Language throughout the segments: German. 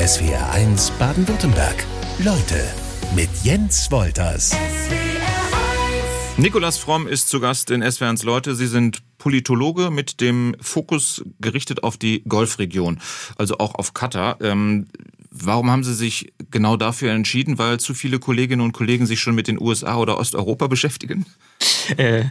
SWR1 Baden-Württemberg. Leute mit Jens Wolters. Nikolas Fromm ist zu Gast in SWR1 Leute. Sie sind Politologe mit dem Fokus gerichtet auf die Golfregion, also auch auf Katar. Ähm, warum haben Sie sich genau dafür entschieden? Weil zu viele Kolleginnen und Kollegen sich schon mit den USA oder Osteuropa beschäftigen? Äh,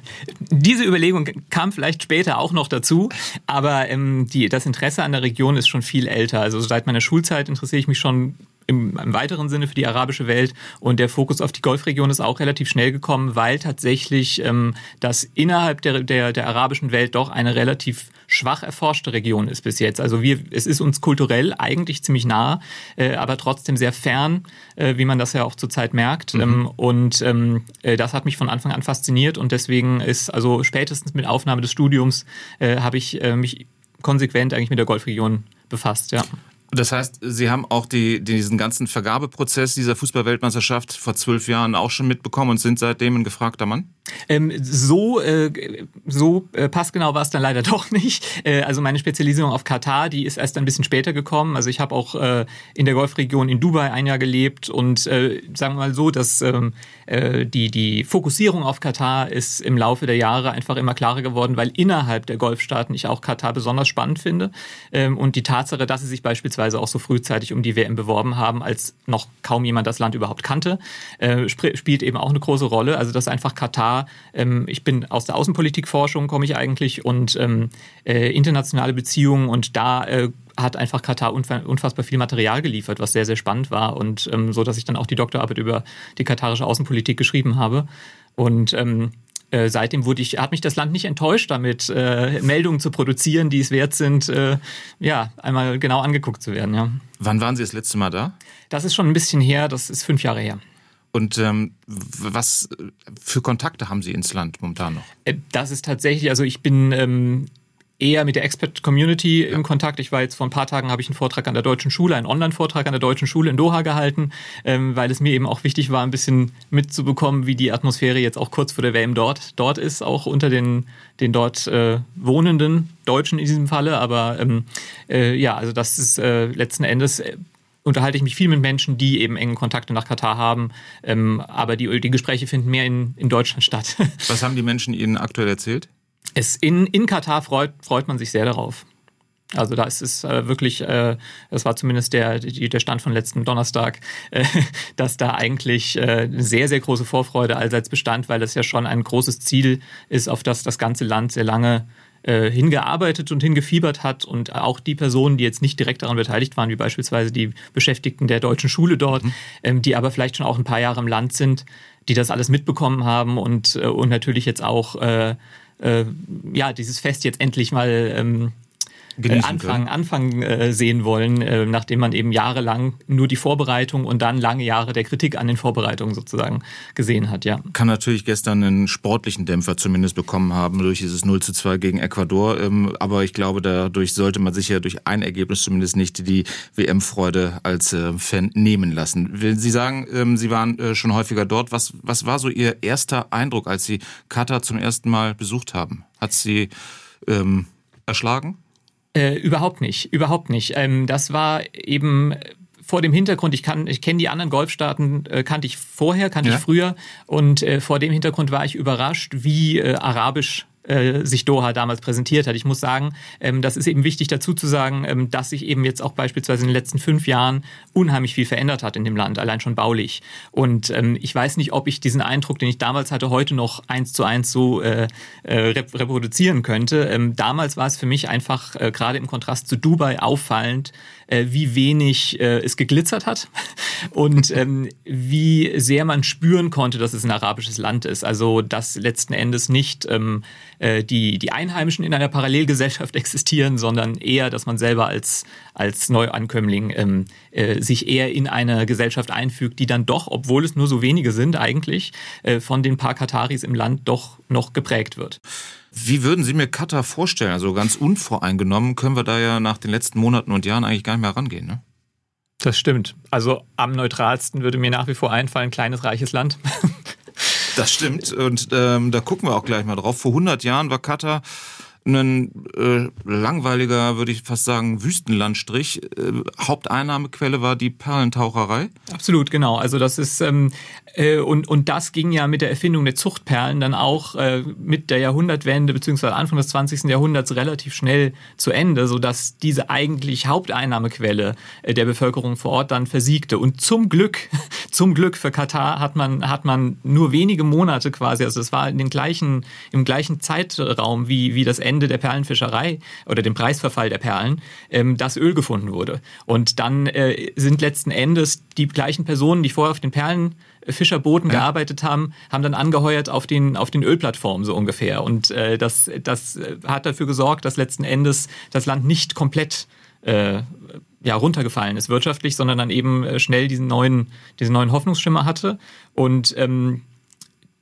diese Überlegung kam vielleicht später auch noch dazu, aber ähm, die, das Interesse an der Region ist schon viel älter. Also seit meiner Schulzeit interessiere ich mich schon im, weiteren Sinne für die arabische Welt. Und der Fokus auf die Golfregion ist auch relativ schnell gekommen, weil tatsächlich ähm, das innerhalb der, der, der arabischen Welt doch eine relativ schwach erforschte Region ist bis jetzt. Also wir, es ist uns kulturell eigentlich ziemlich nah, äh, aber trotzdem sehr fern, äh, wie man das ja auch zurzeit merkt. Mhm. Ähm, und ähm, äh, das hat mich von Anfang an fasziniert und deswegen ist also spätestens mit Aufnahme des Studiums äh, habe ich äh, mich konsequent eigentlich mit der Golfregion befasst. Ja. Das heißt, Sie haben auch die, diesen ganzen Vergabeprozess dieser Fußballweltmeisterschaft vor zwölf Jahren auch schon mitbekommen und sind seitdem ein gefragter Mann? Ähm, so äh, so äh, passgenau war es dann leider doch nicht. Äh, also meine Spezialisierung auf Katar, die ist erst ein bisschen später gekommen. Also ich habe auch äh, in der Golfregion in Dubai ein Jahr gelebt und äh, sagen wir mal so, dass ähm, äh, die, die Fokussierung auf Katar ist im Laufe der Jahre einfach immer klarer geworden, weil innerhalb der Golfstaaten ich auch Katar besonders spannend finde. Ähm, und die Tatsache, dass sie sich beispielsweise auch so frühzeitig um die WM beworben haben, als noch kaum jemand das Land überhaupt kannte, äh, spielt eben auch eine große Rolle. Also dass einfach Katar ähm, ich bin aus der Außenpolitikforschung, komme ich eigentlich, und ähm, äh, internationale Beziehungen und da äh, hat einfach Katar unfassbar viel Material geliefert, was sehr, sehr spannend war und ähm, so, dass ich dann auch die Doktorarbeit über die katarische Außenpolitik geschrieben habe. Und ähm, äh, seitdem wurde ich, hat mich das Land nicht enttäuscht damit, äh, Meldungen zu produzieren, die es wert sind, äh, ja, einmal genau angeguckt zu werden. Ja. Wann waren Sie das letzte Mal da? Das ist schon ein bisschen her, das ist fünf Jahre her. Und ähm, was für Kontakte haben Sie ins Land momentan noch? Äh, das ist tatsächlich, also ich bin ähm, eher mit der Expert-Community ja. im Kontakt. Ich war jetzt vor ein paar Tagen, habe ich einen Vortrag an der Deutschen Schule, einen Online-Vortrag an der Deutschen Schule in Doha gehalten, ähm, weil es mir eben auch wichtig war, ein bisschen mitzubekommen, wie die Atmosphäre jetzt auch kurz vor der WM dort, dort ist, auch unter den, den dort äh, wohnenden Deutschen in diesem Falle. Aber ähm, äh, ja, also das ist äh, letzten Endes äh, unterhalte ich mich viel mit Menschen, die eben engen Kontakte nach Katar haben. Ähm, aber die, die Gespräche finden mehr in, in Deutschland statt. Was haben die Menschen Ihnen aktuell erzählt? Es in, in Katar freut, freut man sich sehr darauf. Also da ist es äh, wirklich, äh, das war zumindest der, der Stand von letzten Donnerstag, äh, dass da eigentlich äh, sehr, sehr große Vorfreude allseits bestand, weil das ja schon ein großes Ziel ist, auf das das ganze Land sehr lange äh, hingearbeitet und hingefiebert hat und auch die Personen, die jetzt nicht direkt daran beteiligt waren, wie beispielsweise die Beschäftigten der deutschen Schule dort, mhm. ähm, die aber vielleicht schon auch ein paar Jahre im Land sind, die das alles mitbekommen haben und, äh, und natürlich jetzt auch äh, äh ja, dieses Fest jetzt endlich mal ähm, äh, Anfang, Anfang äh, sehen wollen, äh, nachdem man eben jahrelang nur die Vorbereitung und dann lange Jahre der Kritik an den Vorbereitungen sozusagen gesehen hat, ja. Kann natürlich gestern einen sportlichen Dämpfer zumindest bekommen haben durch dieses 0 zu 2 gegen Ecuador. Ähm, aber ich glaube, dadurch sollte man sich ja durch ein Ergebnis zumindest nicht die WM-Freude als äh, Fan nehmen lassen. Sie sagen, ähm, Sie waren äh, schon häufiger dort. Was, was war so Ihr erster Eindruck, als Sie Katar zum ersten Mal besucht haben? Hat Sie ähm, erschlagen? Äh, überhaupt nicht, überhaupt nicht. Ähm, das war eben vor dem Hintergrund, ich kann, ich kenne die anderen Golfstaaten, äh, kannte ich vorher, kannte ja. ich früher und äh, vor dem Hintergrund war ich überrascht, wie äh, arabisch äh, sich Doha damals präsentiert hat. Ich muss sagen, ähm, das ist eben wichtig dazu zu sagen, ähm, dass sich eben jetzt auch beispielsweise in den letzten fünf Jahren unheimlich viel verändert hat in dem Land, allein schon baulich. Und ähm, ich weiß nicht, ob ich diesen Eindruck, den ich damals hatte, heute noch eins zu eins so äh, äh, reproduzieren könnte. Damals war es für mich einfach gerade im Kontrast zu Dubai auffallend, äh, wie wenig äh, es geglitzert hat und ähm, wie sehr man spüren konnte, dass es ein arabisches Land ist. Also dass letzten Endes nicht ähm, äh, die, die Einheimischen in einer Parallelgesellschaft existieren, sondern eher, dass man selber als, als Neuankömmling ähm, äh, sich eher in eine Gesellschaft einfügt, die dann doch, obwohl es nur so wenige sind eigentlich, äh, von den paar Kataris im Land doch noch geprägt wird. Wie würden Sie mir Katar vorstellen? Also ganz unvoreingenommen können wir da ja nach den letzten Monaten und Jahren eigentlich gar nicht mehr rangehen, ne? Das stimmt. Also am neutralsten würde mir nach wie vor einfallen, kleines, reiches Land. Das stimmt. Und ähm, da gucken wir auch gleich mal drauf. Vor 100 Jahren war Katar ein äh, langweiliger, würde ich fast sagen, Wüstenlandstrich. Äh, Haupteinnahmequelle war die Perlentaucherei. Absolut, genau. Also das ist ähm, äh, und und das ging ja mit der Erfindung der Zuchtperlen dann auch äh, mit der Jahrhundertwende beziehungsweise Anfang des 20. Jahrhunderts relativ schnell zu Ende, so dass diese eigentlich Haupteinnahmequelle äh, der Bevölkerung vor Ort dann versiegte. Und zum Glück, zum Glück für Katar hat man hat man nur wenige Monate quasi, also es war in den gleichen im gleichen Zeitraum wie wie das Ende der Perlenfischerei oder dem Preisverfall der Perlen, ähm, dass Öl gefunden wurde. Und dann äh, sind letzten Endes die gleichen Personen, die vorher auf den Perlenfischerbooten ja. gearbeitet haben, haben dann angeheuert auf den, auf den Ölplattformen so ungefähr. Und äh, das, das äh, hat dafür gesorgt, dass letzten Endes das Land nicht komplett äh, ja, runtergefallen ist wirtschaftlich, sondern dann eben äh, schnell diesen neuen, diesen neuen Hoffnungsschimmer hatte. Und ähm,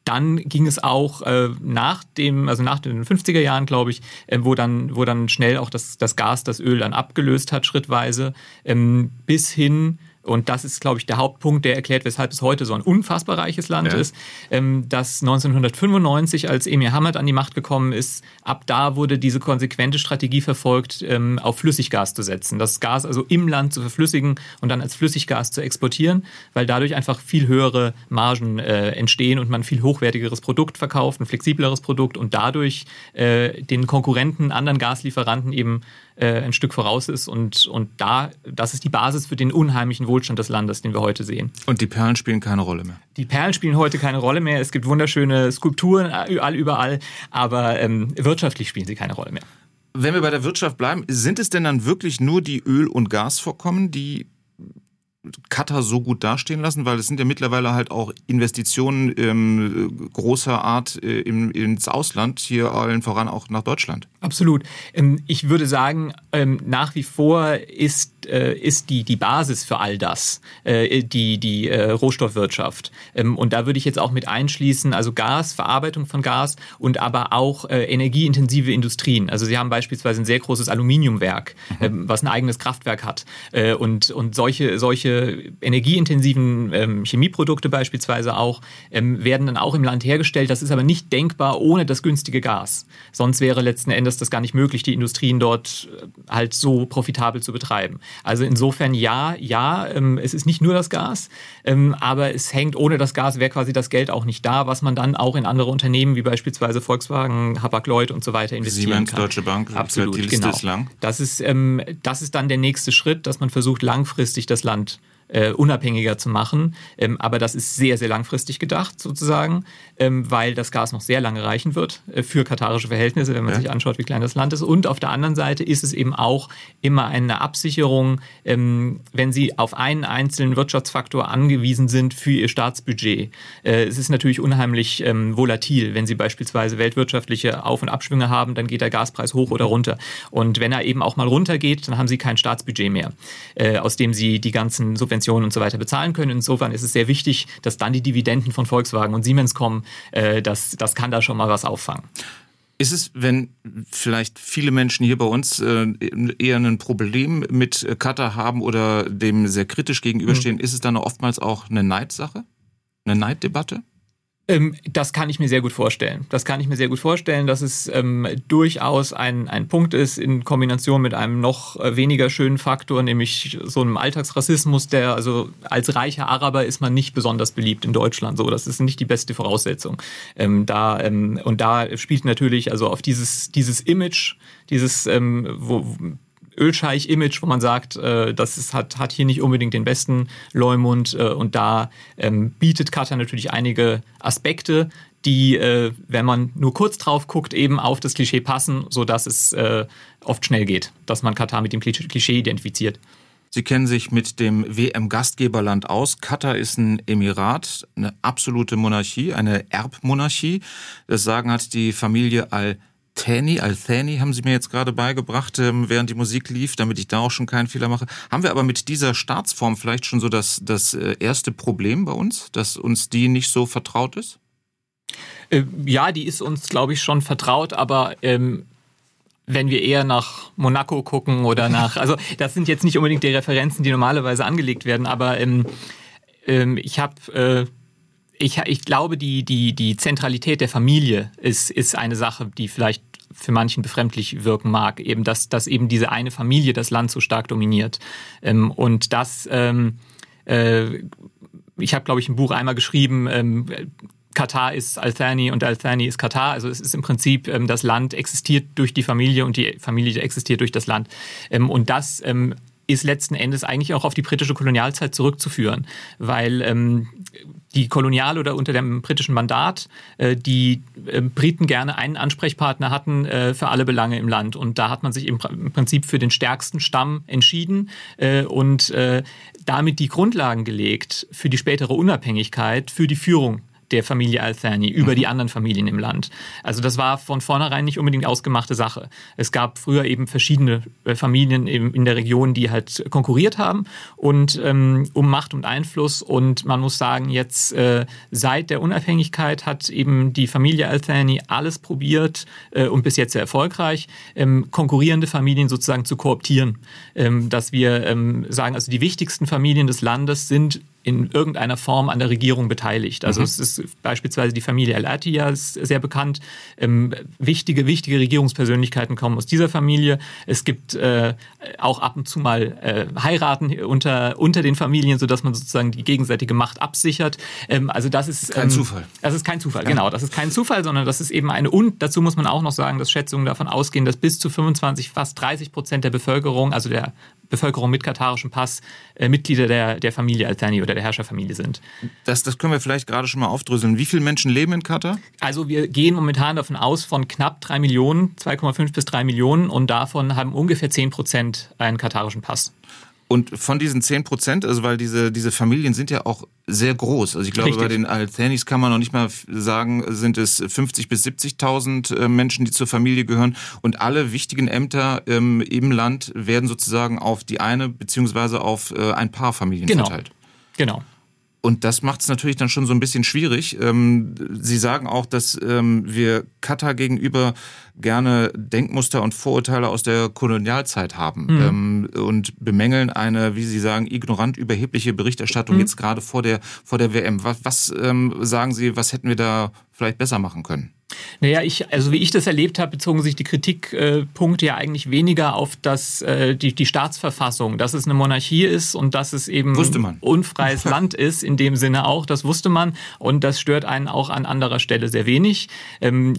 dann ging es auch äh, nach dem, also nach den 50er Jahren, glaube ich, äh, wo dann, wo dann schnell auch das, das Gas, das Öl dann abgelöst hat, schrittweise, ähm, bis hin und das ist, glaube ich, der Hauptpunkt, der erklärt, weshalb es heute so ein unfassbar reiches Land ja. ist, ähm, dass 1995, als Emir Hamad an die Macht gekommen ist, ab da wurde diese konsequente Strategie verfolgt, ähm, auf Flüssiggas zu setzen. Das Gas also im Land zu verflüssigen und dann als Flüssiggas zu exportieren, weil dadurch einfach viel höhere Margen äh, entstehen und man viel hochwertigeres Produkt verkauft, ein flexibleres Produkt und dadurch äh, den Konkurrenten, anderen Gaslieferanten eben äh, ein Stück voraus ist. Und, und da, das ist die Basis für den unheimlichen Wohlstand des Landes, den wir heute sehen. Und die Perlen spielen keine Rolle mehr. Die Perlen spielen heute keine Rolle mehr. Es gibt wunderschöne Skulpturen all überall, aber ähm, wirtschaftlich spielen sie keine Rolle mehr. Wenn wir bei der Wirtschaft bleiben, sind es denn dann wirklich nur die Öl- und Gasvorkommen, die Katar so gut dastehen lassen? Weil es sind ja mittlerweile halt auch Investitionen ähm, großer Art äh, im, ins Ausland, hier allen voran auch nach Deutschland. Absolut. Ähm, ich würde sagen, ähm, nach wie vor ist, äh, ist die, die Basis für all das äh, die, die äh, Rohstoffwirtschaft. Ähm, und da würde ich jetzt auch mit einschließen, also Gas, Verarbeitung von Gas und aber auch äh, energieintensive Industrien. Also Sie haben beispielsweise ein sehr großes Aluminiumwerk, mhm. was ein eigenes Kraftwerk hat. Äh, und, und solche, solche energieintensiven ähm, Chemieprodukte beispielsweise auch, ähm, werden dann auch im Land hergestellt. Das ist aber nicht denkbar ohne das günstige Gas. Sonst wäre letzten Endes das gar nicht möglich, die Industrien dort äh, halt so profitabel zu betreiben. Also insofern ja, ja, ähm, es ist nicht nur das Gas, ähm, aber es hängt ohne das Gas wäre quasi das Geld auch nicht da, was man dann auch in andere Unternehmen wie beispielsweise Volkswagen, Hapag-Lloyd und so weiter investieren Siemens, kann. Deutsche Bank, absolut, die Liste genau. ist lang. Das ist, ähm, das ist dann der nächste Schritt, dass man versucht langfristig das Land äh, unabhängiger zu machen. Ähm, aber das ist sehr, sehr langfristig gedacht sozusagen, ähm, weil das Gas noch sehr lange reichen wird äh, für katarische Verhältnisse, wenn man ja. sich anschaut, wie klein das Land ist. Und auf der anderen Seite ist es eben auch immer eine Absicherung, ähm, wenn Sie auf einen einzelnen Wirtschaftsfaktor angewiesen sind für Ihr Staatsbudget. Äh, es ist natürlich unheimlich ähm, volatil. Wenn Sie beispielsweise weltwirtschaftliche Auf- und Abschwünge haben, dann geht der Gaspreis hoch oder runter. Und wenn er eben auch mal runtergeht, dann haben Sie kein Staatsbudget mehr, äh, aus dem Sie die ganzen Subventionen Subventionen und so weiter bezahlen können. Insofern ist es sehr wichtig, dass dann die Dividenden von Volkswagen und Siemens kommen. Äh, das, das kann da schon mal was auffangen. Ist es, wenn vielleicht viele Menschen hier bei uns äh, eher ein Problem mit Qatar haben oder dem sehr kritisch gegenüberstehen, mhm. ist es dann oftmals auch eine Neidsache? Eine Neiddebatte? Ähm, das kann ich mir sehr gut vorstellen. Das kann ich mir sehr gut vorstellen, dass es ähm, durchaus ein, ein Punkt ist in Kombination mit einem noch äh, weniger schönen Faktor, nämlich so einem Alltagsrassismus, der also als reicher Araber ist man nicht besonders beliebt in Deutschland. So, das ist nicht die beste Voraussetzung. Ähm, da ähm, und da spielt natürlich also auf dieses dieses Image, dieses ähm, wo, Ölscheich-Image, wo man sagt, äh, das ist, hat, hat hier nicht unbedingt den besten Leumund. Äh, und da ähm, bietet Katar natürlich einige Aspekte, die, äh, wenn man nur kurz drauf guckt, eben auf das Klischee passen, sodass es äh, oft schnell geht, dass man Katar mit dem Klischee identifiziert. Sie kennen sich mit dem WM-Gastgeberland aus. Katar ist ein Emirat, eine absolute Monarchie, eine Erbmonarchie. Das Sagen hat die Familie Al Thani, Al-Thani haben Sie mir jetzt gerade beigebracht, ähm, während die Musik lief, damit ich da auch schon keinen Fehler mache. Haben wir aber mit dieser Staatsform vielleicht schon so das, das äh, erste Problem bei uns, dass uns die nicht so vertraut ist? Äh, ja, die ist uns, glaube ich, schon vertraut, aber ähm, wenn wir eher nach Monaco gucken oder nach, also das sind jetzt nicht unbedingt die Referenzen, die normalerweise angelegt werden, aber ähm, ähm, ich habe äh, ich, ich glaube, die, die, die Zentralität der Familie ist, ist eine Sache, die vielleicht für manchen befremdlich wirken mag, eben dass, dass eben diese eine Familie das Land so stark dominiert. Ähm, und das, ähm, äh, ich habe, glaube ich, ein Buch einmal geschrieben, ähm, Katar ist Al-Thani und Al-Thani ist Katar. Also es ist im Prinzip, ähm, das Land existiert durch die Familie und die Familie existiert durch das Land. Ähm, und das ähm, ist letzten Endes eigentlich auch auf die britische Kolonialzeit zurückzuführen, weil ähm, die Koloniale oder unter dem britischen Mandat äh, die äh, Briten gerne einen Ansprechpartner hatten äh, für alle Belange im Land. Und da hat man sich im, im Prinzip für den stärksten Stamm entschieden äh, und äh, damit die Grundlagen gelegt für die spätere Unabhängigkeit, für die Führung der Familie Al-Thani über mhm. die anderen Familien im Land. Also das war von vornherein nicht unbedingt ausgemachte Sache. Es gab früher eben verschiedene äh, Familien in der Region, die halt konkurriert haben und ähm, um Macht und Einfluss. Und man muss sagen, jetzt äh, seit der Unabhängigkeit hat eben die Familie Al-Thani alles probiert äh, und bis jetzt sehr erfolgreich, ähm, konkurrierende Familien sozusagen zu kooptieren. Ähm, dass wir ähm, sagen, also die wichtigsten Familien des Landes sind in irgendeiner Form an der Regierung beteiligt. Also mhm. es ist beispielsweise die Familie Al-Attiyah ist sehr bekannt. Ähm, wichtige, wichtige Regierungspersönlichkeiten kommen aus dieser Familie. Es gibt äh, auch ab und zu mal äh, Heiraten unter, unter den Familien, sodass man sozusagen die gegenseitige Macht absichert. Ähm, also das ist kein ähm, Zufall. Das ist kein Zufall, ja. genau. Das ist kein Zufall, sondern das ist eben eine und dazu muss man auch noch sagen, dass Schätzungen davon ausgehen, dass bis zu 25, fast 30 Prozent der Bevölkerung, also der Bevölkerung mit katarischem Pass äh, Mitglieder der, der Familie Al-Thani oder der Herrscherfamilie sind. Das, das können wir vielleicht gerade schon mal aufdröseln. Wie viele Menschen leben in Katar? Also wir gehen momentan davon aus von knapp drei Millionen, 2,5 bis drei Millionen und davon haben ungefähr 10 Prozent einen katarischen Pass. Und von diesen 10 Prozent, also weil diese, diese Familien sind ja auch sehr groß. Also ich glaube, Richtig. bei den Althanis kann man noch nicht mal sagen, sind es 50 bis 70.000 äh, Menschen, die zur Familie gehören. Und alle wichtigen Ämter ähm, im Land werden sozusagen auf die eine beziehungsweise auf äh, ein paar Familien genau. verteilt. Genau. Und das macht es natürlich dann schon so ein bisschen schwierig. Ähm, Sie sagen auch, dass ähm, wir Katar gegenüber gerne Denkmuster und Vorurteile aus der Kolonialzeit haben mhm. ähm, und bemängeln eine, wie Sie sagen, ignorant überhebliche Berichterstattung mhm. jetzt gerade vor der vor der WM. Was, was ähm, sagen Sie, was hätten wir da vielleicht besser machen können? Naja, ich, also wie ich das erlebt habe, bezogen sich die Kritikpunkte ja eigentlich weniger auf das, äh, die, die Staatsverfassung, dass es eine Monarchie ist und dass es eben unfreies Land ist, in dem Sinne auch, das wusste man und das stört einen auch an anderer Stelle sehr wenig. Ähm,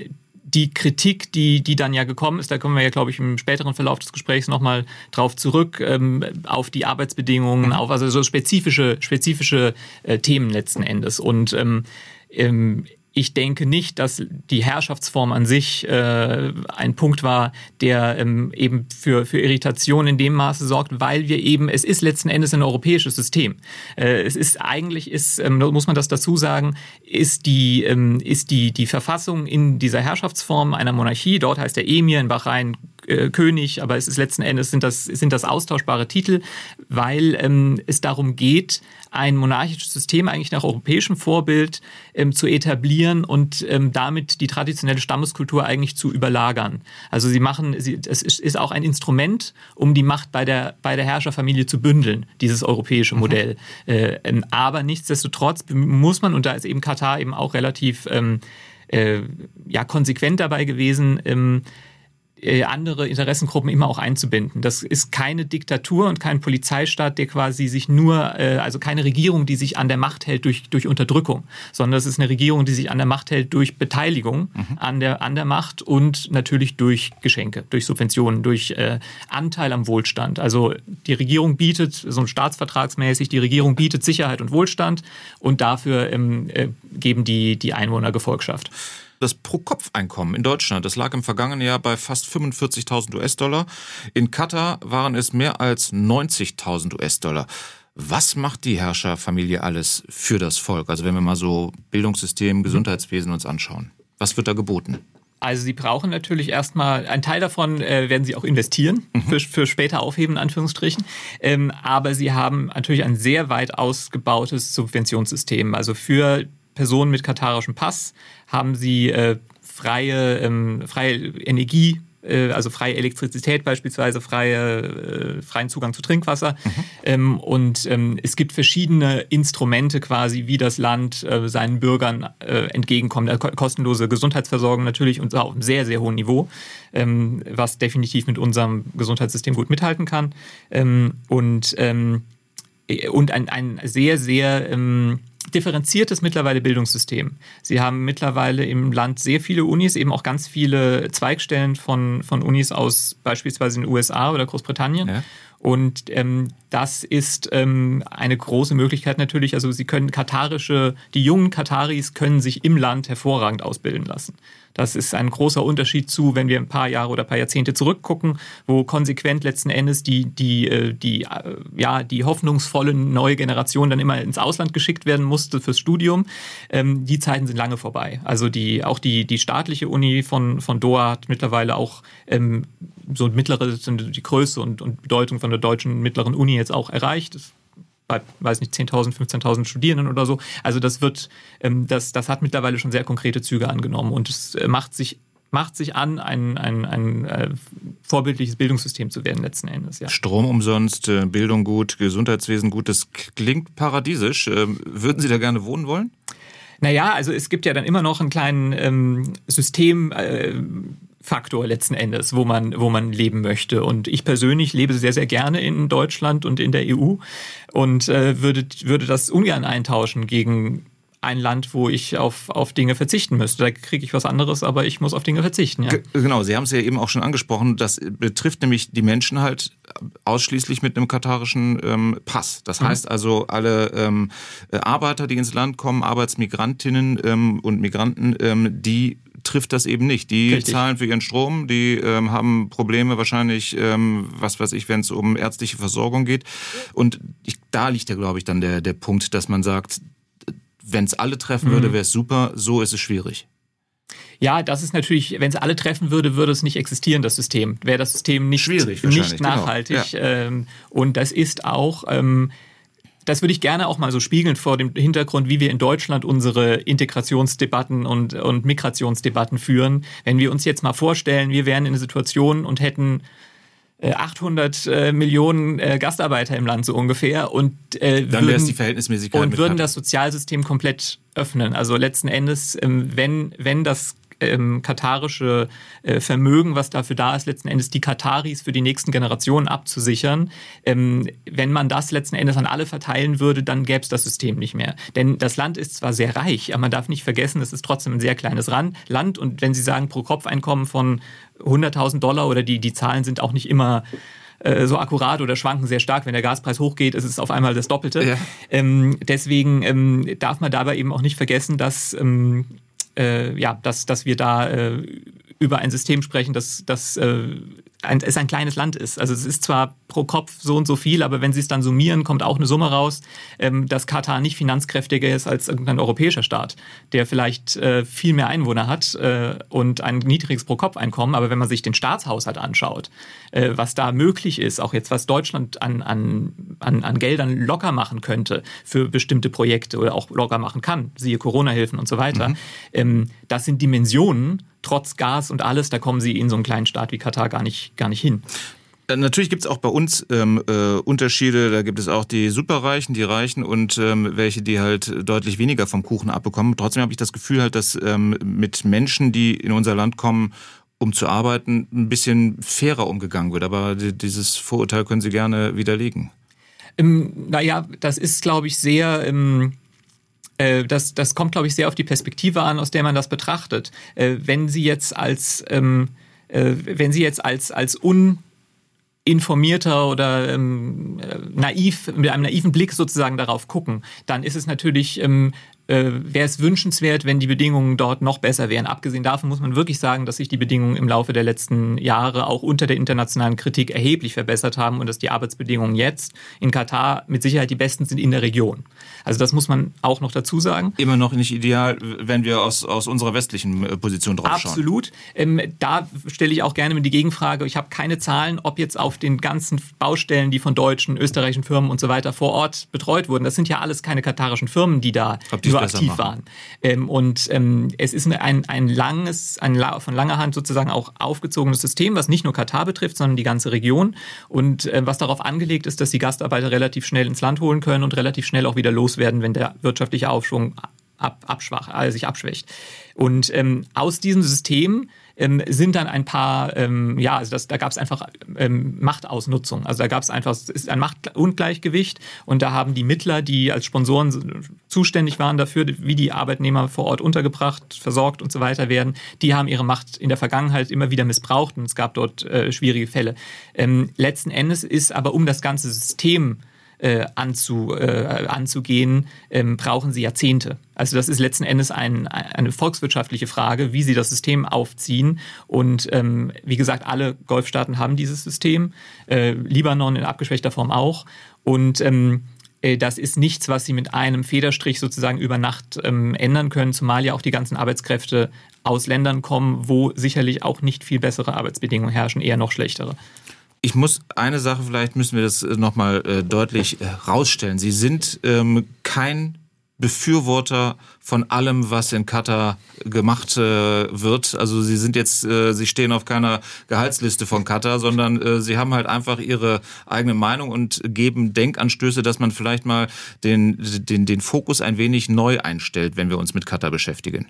die Kritik, die, die dann ja gekommen ist, da kommen wir ja, glaube ich, im späteren Verlauf des Gesprächs nochmal drauf zurück, ähm, auf die Arbeitsbedingungen, mhm. auf also so spezifische, spezifische äh, Themen letzten Endes. Und ähm, ähm, ich denke nicht, dass die Herrschaftsform an sich äh, ein Punkt war, der ähm, eben für, für Irritation in dem Maße sorgt, weil wir eben, es ist letzten Endes ein europäisches System. Äh, es ist eigentlich, ist, ähm, muss man das dazu sagen, ist die, ähm, ist die, die Verfassung in dieser Herrschaftsform einer Monarchie, dort heißt der Emir in Bahrain äh, König, aber es ist letzten Endes sind das, sind das austauschbare Titel, weil ähm, es darum geht, ein monarchisches System eigentlich nach europäischem Vorbild ähm, zu etablieren und ähm, damit die traditionelle Stammeskultur eigentlich zu überlagern. Also sie machen, sie, es ist, auch ein Instrument, um die Macht bei der, bei der Herrscherfamilie zu bündeln, dieses europäische mhm. Modell. Mhm. Äh, ähm, aber nichtsdestotrotz muss man, und da ist eben Katar eben auch relativ ähm, äh, ja, konsequent dabei gewesen, ähm, äh, andere Interessengruppen immer auch einzubinden. Das ist keine Diktatur und kein Polizeistaat, der quasi sich nur, äh, also keine Regierung, die sich an der Macht hält durch, durch Unterdrückung, sondern es ist eine Regierung, die sich an der Macht hält durch Beteiligung mhm. an, der, an der Macht und natürlich durch Geschenke, durch Subventionen, durch äh, Anteil am Wohlstand. Also die Regierung bietet, so staatsvertragsmäßig, die Regierung bietet Sicherheit und Wohlstand und dafür ähm, äh, geben die, die Einwohner Gefolgschaft. Das Pro-Kopf-Einkommen in Deutschland, das lag im vergangenen Jahr bei fast 45.000 US-Dollar. In Katar waren es mehr als 90.000 US-Dollar. Was macht die Herrscherfamilie alles für das Volk? Also wenn wir mal so Bildungssystem, Gesundheitswesen uns anschauen. Was wird da geboten? Also sie brauchen natürlich erstmal, ein Teil davon äh, werden sie auch investieren, mhm. für, für später aufheben, in Anführungsstrichen. Ähm, aber sie haben natürlich ein sehr weit ausgebautes Subventionssystem. Also für Personen mit katarischem Pass haben sie äh, freie, ähm, freie Energie äh, also freie Elektrizität beispielsweise, freie, äh, freien Zugang zu Trinkwasser. Mhm. Ähm, und ähm, es gibt verschiedene Instrumente quasi, wie das Land äh, seinen Bürgern äh, entgegenkommt. Also kostenlose Gesundheitsversorgung natürlich und auf einem sehr, sehr hohen Niveau, ähm, was definitiv mit unserem Gesundheitssystem gut mithalten kann. Ähm, und, ähm, und ein, ein sehr, sehr differenziertes mittlerweile Bildungssystem. Sie haben mittlerweile im Land sehr viele Unis, eben auch ganz viele Zweigstellen von, von Unis aus beispielsweise den USA oder Großbritannien. Ja. Und ähm, das ist ähm, eine große Möglichkeit natürlich. Also sie können katarische, die jungen Kataris können sich im Land hervorragend ausbilden lassen. Das ist ein großer Unterschied zu, wenn wir ein paar Jahre oder ein paar Jahrzehnte zurückgucken, wo konsequent letzten Endes die, die, äh, die, äh, ja, die hoffnungsvolle neue Generation dann immer ins Ausland geschickt werden musste fürs Studium. Ähm, die Zeiten sind lange vorbei. Also die, auch die, die staatliche Uni von, von Doha hat mittlerweile auch ähm, so mittlere, die Größe und, und Bedeutung von der deutschen mittleren Uni jetzt auch erreicht. Das bei, weiß nicht, 10.000, 15.000 Studierenden oder so. Also das wird, ähm, das, das hat mittlerweile schon sehr konkrete Züge angenommen und es äh, macht sich macht sich an, ein, ein, ein äh, vorbildliches Bildungssystem zu werden letzten Endes. Ja. Strom umsonst, äh, Bildung gut, Gesundheitswesen gut, das klingt paradiesisch. Ähm, würden Sie da gerne wohnen wollen? Naja, also es gibt ja dann immer noch einen kleinen ähm, System. Äh, Faktor letzten Endes, wo man, wo man leben möchte. Und ich persönlich lebe sehr, sehr gerne in Deutschland und in der EU und äh, würde, würde das ungern eintauschen gegen ein Land, wo ich auf, auf Dinge verzichten müsste. Da kriege ich was anderes, aber ich muss auf Dinge verzichten. Ja. Genau, Sie haben es ja eben auch schon angesprochen. Das betrifft nämlich die Menschen halt ausschließlich mit einem katarischen ähm, Pass. Das mhm. heißt also, alle ähm, Arbeiter, die ins Land kommen, Arbeitsmigrantinnen ähm, und Migranten, ähm, die trifft das eben nicht. Die Richtig. zahlen für ihren Strom, die ähm, haben Probleme wahrscheinlich, ähm, was weiß ich, wenn es um ärztliche Versorgung geht. Und ich, da liegt ja, glaube ich, dann der, der Punkt, dass man sagt, wenn es alle treffen würde, mhm. wäre es super, so ist es schwierig. Ja, das ist natürlich, wenn es alle treffen würde, würde es nicht existieren, das System. Wäre das System nicht, Schwierig nicht genau. nachhaltig. Genau. Ja. Ähm, und das ist auch, ähm, das würde ich gerne auch mal so spiegeln vor dem Hintergrund, wie wir in Deutschland unsere Integrationsdebatten und, und Migrationsdebatten führen. Wenn wir uns jetzt mal vorstellen, wir wären in einer Situation und hätten 800 äh, äh, Millionen äh, Gastarbeiter im Land so ungefähr und äh, dann wäre es die Verhältnismäßigkeit und würden das Sozialsystem komplett öffnen. Also letzten Endes, ähm, wenn wenn das ähm, katarische äh, Vermögen, was dafür da ist, letzten Endes die Kataris für die nächsten Generationen abzusichern. Ähm, wenn man das letzten Endes an alle verteilen würde, dann gäbe es das System nicht mehr. Denn das Land ist zwar sehr reich, aber man darf nicht vergessen, es ist trotzdem ein sehr kleines Land. Und wenn Sie sagen, pro Kopf-Einkommen von 100.000 Dollar oder die, die Zahlen sind auch nicht immer äh, so akkurat oder schwanken sehr stark. Wenn der Gaspreis hochgeht, ist es auf einmal das Doppelte. Ja. Ähm, deswegen ähm, darf man dabei eben auch nicht vergessen, dass ähm, äh, ja, dass, dass wir da äh, über ein System sprechen, das, das äh, ein, es ein kleines Land ist. Also es ist zwar pro Kopf so und so viel, aber wenn Sie es dann summieren, kommt auch eine Summe raus, ähm, dass Katar nicht finanzkräftiger ist als irgendein europäischer Staat, der vielleicht äh, viel mehr Einwohner hat äh, und ein niedriges Pro-Kopf-Einkommen. Aber wenn man sich den Staatshaushalt anschaut, äh, was da möglich ist, auch jetzt was Deutschland an, an, an, an Geldern locker machen könnte für bestimmte Projekte oder auch locker machen kann, siehe Corona-Hilfen und so weiter, mhm. ähm, das sind Dimensionen, trotz Gas und alles, da kommen sie in so einen kleinen Staat wie Katar gar nicht, gar nicht hin. Äh, natürlich gibt es auch bei uns ähm, äh, Unterschiede. Da gibt es auch die Superreichen, die Reichen und ähm, welche, die halt deutlich weniger vom Kuchen abbekommen. Trotzdem habe ich das Gefühl halt, dass ähm, mit Menschen, die in unser Land kommen, um zu arbeiten, ein bisschen fairer umgegangen wird. Aber dieses Vorurteil können Sie gerne widerlegen. Ähm, naja, das ist, glaube ich, sehr. Ähm äh, das, das kommt, glaube ich, sehr auf die Perspektive an, aus der man das betrachtet. Äh, wenn Sie jetzt als, ähm, äh, wenn Sie jetzt als, als un informierter oder ähm, naiv, mit einem naiven Blick sozusagen darauf gucken, dann ist es natürlich ähm, äh, wäre es wünschenswert, wenn die Bedingungen dort noch besser wären. Abgesehen davon muss man wirklich sagen, dass sich die Bedingungen im Laufe der letzten Jahre auch unter der internationalen Kritik erheblich verbessert haben und dass die Arbeitsbedingungen jetzt in Katar mit Sicherheit die besten sind in der Region. Also das muss man auch noch dazu sagen. Immer noch nicht ideal, wenn wir aus, aus unserer westlichen äh, Position drauf schauen. Absolut. Ähm, da stelle ich auch gerne mit die Gegenfrage. Ich habe keine Zahlen, ob jetzt auf den ganzen Baustellen, die von deutschen, österreichischen Firmen und so weiter vor Ort betreut wurden. Das sind ja alles keine katarischen Firmen, die da so aktiv waren. Ähm, und ähm, es ist ein, ein langes, ein von langer Hand sozusagen auch aufgezogenes System, was nicht nur Katar betrifft, sondern die ganze Region. Und äh, was darauf angelegt ist, dass die Gastarbeiter relativ schnell ins Land holen können und relativ schnell auch wieder loswerden, wenn der wirtschaftliche Aufschwung ab, abschwach, also sich abschwächt. Und ähm, aus diesem System ähm, sind dann ein paar, ähm, ja, also das, da gab es einfach ähm, Machtausnutzung. Also da gab es einfach, ist ein Machtungleichgewicht und da haben die Mittler, die als Sponsoren zuständig waren dafür, wie die Arbeitnehmer vor Ort untergebracht, versorgt und so weiter werden, die haben ihre Macht in der Vergangenheit immer wieder missbraucht und es gab dort äh, schwierige Fälle. Ähm, letzten Endes ist aber um das ganze System äh, anzu, äh, anzugehen, ähm, brauchen sie Jahrzehnte. Also das ist letzten Endes ein, eine volkswirtschaftliche Frage, wie sie das System aufziehen. Und ähm, wie gesagt, alle Golfstaaten haben dieses System, äh, Libanon in abgeschwächter Form auch. Und ähm, äh, das ist nichts, was sie mit einem Federstrich sozusagen über Nacht ähm, ändern können, zumal ja auch die ganzen Arbeitskräfte aus Ländern kommen, wo sicherlich auch nicht viel bessere Arbeitsbedingungen herrschen, eher noch schlechtere. Ich muss eine Sache, vielleicht müssen wir das äh, nochmal äh, deutlich äh, rausstellen. Sie sind ähm, kein Befürworter von allem, was in Katar gemacht äh, wird. Also sie sind jetzt, äh, sie stehen auf keiner Gehaltsliste von Katar, sondern äh, sie haben halt einfach ihre eigene Meinung und geben Denkanstöße, dass man vielleicht mal den, den, den Fokus ein wenig neu einstellt, wenn wir uns mit Katar beschäftigen.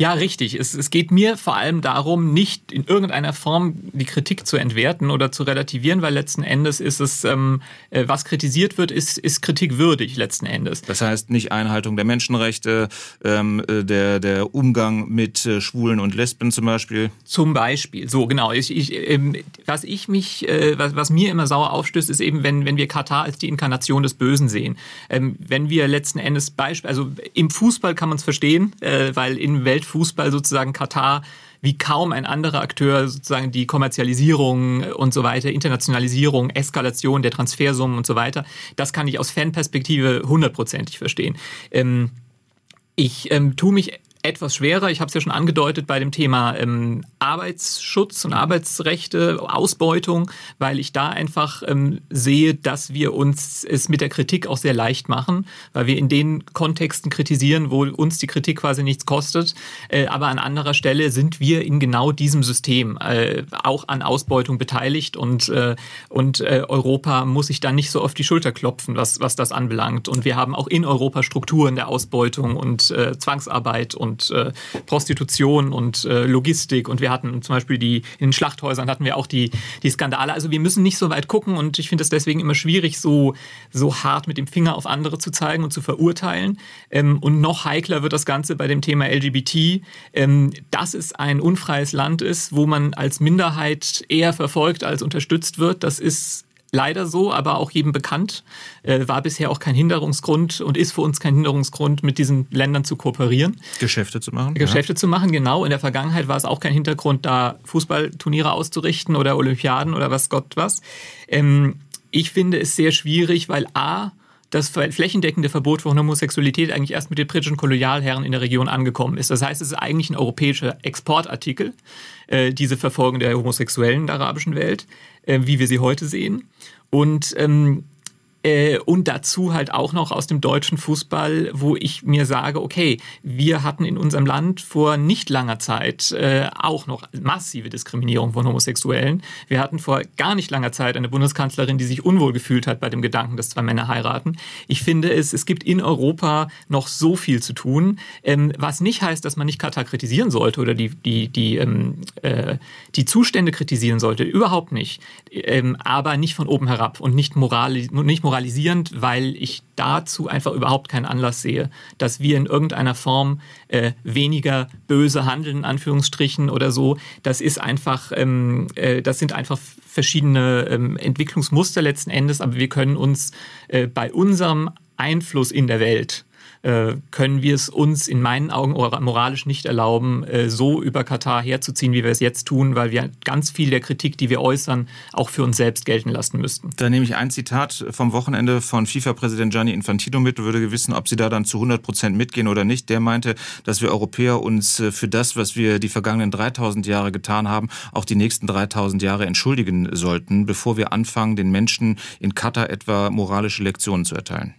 Ja, richtig. Es, es geht mir vor allem darum, nicht in irgendeiner Form die Kritik zu entwerten oder zu relativieren, weil letzten Endes ist es, ähm, äh, was kritisiert wird, ist, ist kritikwürdig letzten Endes. Das heißt nicht Einhaltung der Menschenrechte, ähm, äh, der, der Umgang mit äh, Schwulen und Lesben zum Beispiel. Zum Beispiel, so genau. Ich, ich, ähm, was ich mich, äh, was, was mir immer sauer aufstößt, ist eben, wenn, wenn wir Katar als die Inkarnation des Bösen sehen. Ähm, wenn wir letzten Endes Beispiel, also im Fußball kann man es verstehen, äh, weil in Welt Fußball sozusagen Katar wie kaum ein anderer Akteur sozusagen die Kommerzialisierung und so weiter, Internationalisierung, Eskalation der Transfersummen und so weiter. Das kann ich aus Fanperspektive hundertprozentig verstehen. Ähm, ich ähm, tue mich etwas schwerer. Ich habe es ja schon angedeutet bei dem Thema ähm, Arbeitsschutz und Arbeitsrechte, Ausbeutung, weil ich da einfach ähm, sehe, dass wir uns es mit der Kritik auch sehr leicht machen, weil wir in den Kontexten kritisieren, wo uns die Kritik quasi nichts kostet. Äh, aber an anderer Stelle sind wir in genau diesem System äh, auch an Ausbeutung beteiligt und, äh, und äh, Europa muss sich dann nicht so auf die Schulter klopfen, was, was das anbelangt. Und wir haben auch in Europa Strukturen der Ausbeutung und äh, Zwangsarbeit und und äh, Prostitution und äh, Logistik und wir hatten zum Beispiel die, in den Schlachthäusern hatten wir auch die, die Skandale. Also wir müssen nicht so weit gucken und ich finde es deswegen immer schwierig, so, so hart mit dem Finger auf andere zu zeigen und zu verurteilen. Ähm, und noch heikler wird das Ganze bei dem Thema LGBT, ähm, dass es ein unfreies Land ist, wo man als Minderheit eher verfolgt als unterstützt wird. Das ist leider so, aber auch jedem bekannt, äh, war bisher auch kein Hinderungsgrund und ist für uns kein Hinderungsgrund, mit diesen Ländern zu kooperieren. Geschäfte zu machen. Geschäfte ja. zu machen, genau. In der Vergangenheit war es auch kein Hintergrund, da Fußballturniere auszurichten oder Olympiaden oder was Gott was. Ähm, ich finde es sehr schwierig, weil A, das flächendeckende Verbot von Homosexualität eigentlich erst mit den britischen Kolonialherren in der Region angekommen ist. Das heißt, es ist eigentlich ein europäischer Exportartikel, äh, diese Verfolgung der Homosexuellen in der arabischen Welt, äh, wie wir sie heute sehen. Und ähm, äh, und dazu halt auch noch aus dem deutschen Fußball, wo ich mir sage, okay, wir hatten in unserem Land vor nicht langer Zeit äh, auch noch massive Diskriminierung von Homosexuellen. Wir hatten vor gar nicht langer Zeit eine Bundeskanzlerin, die sich unwohl gefühlt hat bei dem Gedanken, dass zwei Männer heiraten. Ich finde es, es gibt in Europa noch so viel zu tun, ähm, was nicht heißt, dass man nicht Katar kritisieren sollte oder die, die, die, ähm, äh, die Zustände kritisieren sollte. Überhaupt nicht. Ähm, aber nicht von oben herab und nicht moralisch, nicht moralisch moralisierend, weil ich dazu einfach überhaupt keinen Anlass sehe, dass wir in irgendeiner Form äh, weniger böse handeln, in Anführungsstrichen oder so. Das ist einfach, ähm, äh, das sind einfach verschiedene ähm, Entwicklungsmuster letzten Endes, aber wir können uns äh, bei unserem Einfluss in der Welt äh, können wir es uns in meinen Augen moralisch nicht erlauben, äh, so über Katar herzuziehen, wie wir es jetzt tun, weil wir ganz viel der Kritik, die wir äußern, auch für uns selbst gelten lassen müssten. Da nehme ich ein Zitat vom Wochenende von FIFA-Präsident Gianni Infantino mit würde wissen, ob Sie da dann zu 100 Prozent mitgehen oder nicht. Der meinte, dass wir Europäer uns äh, für das, was wir die vergangenen 3000 Jahre getan haben, auch die nächsten 3000 Jahre entschuldigen sollten, bevor wir anfangen, den Menschen in Katar etwa moralische Lektionen zu erteilen.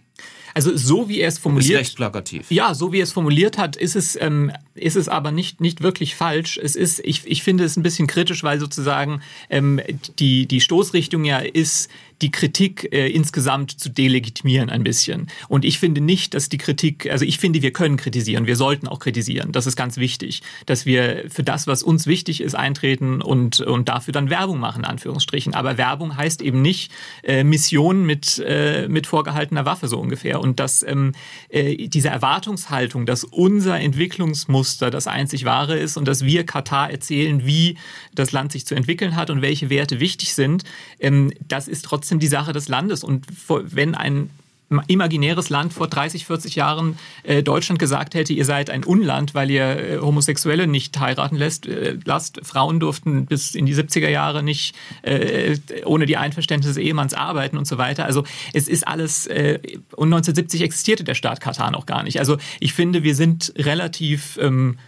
Also so wie er es formuliert. Ist recht plakativ. Ja, so wie er es formuliert hat, ist es, ähm, ist es aber nicht, nicht wirklich falsch. Es ist, ich, ich finde es ein bisschen kritisch, weil sozusagen ähm, die, die Stoßrichtung ja ist, die Kritik äh, insgesamt zu delegitimieren ein bisschen. Und ich finde nicht, dass die Kritik, also ich finde, wir können kritisieren, wir sollten auch kritisieren. Das ist ganz wichtig, dass wir für das, was uns wichtig ist, eintreten und, und dafür dann Werbung machen, in Anführungsstrichen. Aber Werbung heißt eben nicht äh, Mission mit, äh, mit vorgehaltener Waffe so ungefähr. Und dass ähm, äh, diese Erwartungshaltung, dass unser Entwicklungsmuster das einzig wahre ist und dass wir Katar erzählen, wie das Land sich zu entwickeln hat und welche Werte wichtig sind, ähm, das ist trotzdem trotzdem die Sache des Landes. Und wenn ein imaginäres Land vor 30, 40 Jahren äh, Deutschland gesagt hätte, ihr seid ein Unland, weil ihr äh, Homosexuelle nicht heiraten lässt, äh, lasst. Frauen durften bis in die 70er Jahre nicht äh, ohne die Einverständnis des Ehemanns arbeiten und so weiter. Also es ist alles, äh, und 1970 existierte der Staat Katar noch gar nicht. Also ich finde, wir sind relativ, ähm,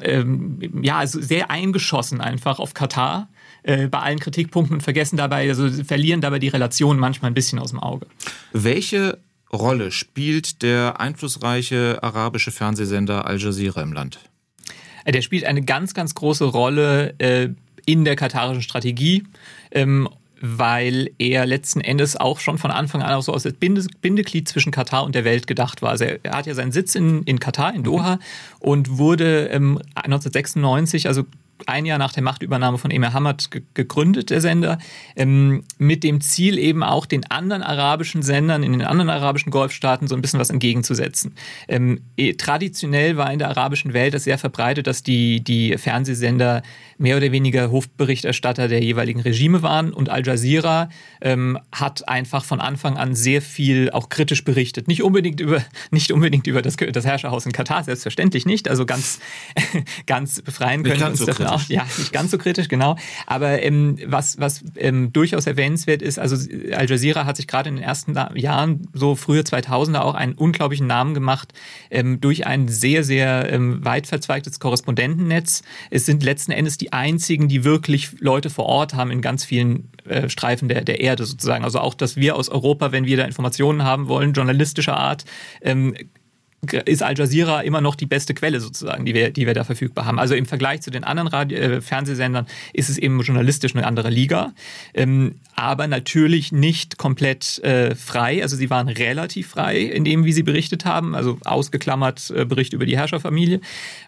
ähm, ja, also sehr eingeschossen einfach auf Katar äh, bei allen Kritikpunkten und vergessen dabei, also verlieren dabei die Relation manchmal ein bisschen aus dem Auge. Welche Rolle spielt der einflussreiche arabische Fernsehsender Al Jazeera im Land? Äh, der spielt eine ganz, ganz große Rolle äh, in der katarischen Strategie. Ähm, weil er letzten Endes auch schon von Anfang an auch so als Bindeglied zwischen Katar und der Welt gedacht war. Also er hat ja seinen Sitz in, in Katar, in Doha, und wurde ähm, 1996, also ein Jahr nach der Machtübernahme von Emir Hamad gegründet, der Sender, ähm, mit dem Ziel eben auch den anderen arabischen Sendern in den anderen arabischen Golfstaaten so ein bisschen was entgegenzusetzen. Ähm, eh, traditionell war in der arabischen Welt das sehr verbreitet, dass die, die Fernsehsender mehr oder weniger Hofberichterstatter der jeweiligen Regime waren und Al Jazeera ähm, hat einfach von Anfang an sehr viel auch kritisch berichtet. Nicht unbedingt über, nicht unbedingt über das, das Herrscherhaus in Katar, selbstverständlich nicht, also ganz, ganz befreien können uns davon auch. Ja, nicht ganz so kritisch, genau. Aber ähm, was, was ähm, durchaus erwähnenswert ist, also Al Jazeera hat sich gerade in den ersten Jahren, so frühe 2000er, auch einen unglaublichen Namen gemacht ähm, durch ein sehr, sehr ähm, weit verzweigtes Korrespondentennetz. Es sind letzten Endes die einzigen, die wirklich Leute vor Ort haben in ganz vielen äh, Streifen der, der Erde sozusagen. Also auch, dass wir aus Europa, wenn wir da Informationen haben wollen, journalistischer Art, ähm, ist Al Jazeera immer noch die beste Quelle sozusagen, die wir, die wir da verfügbar haben. Also im Vergleich zu den anderen Radio äh, Fernsehsendern ist es eben journalistisch eine andere Liga, ähm, aber natürlich nicht komplett äh, frei. Also sie waren relativ frei in dem, wie sie berichtet haben, also ausgeklammert äh, Bericht über die Herrscherfamilie.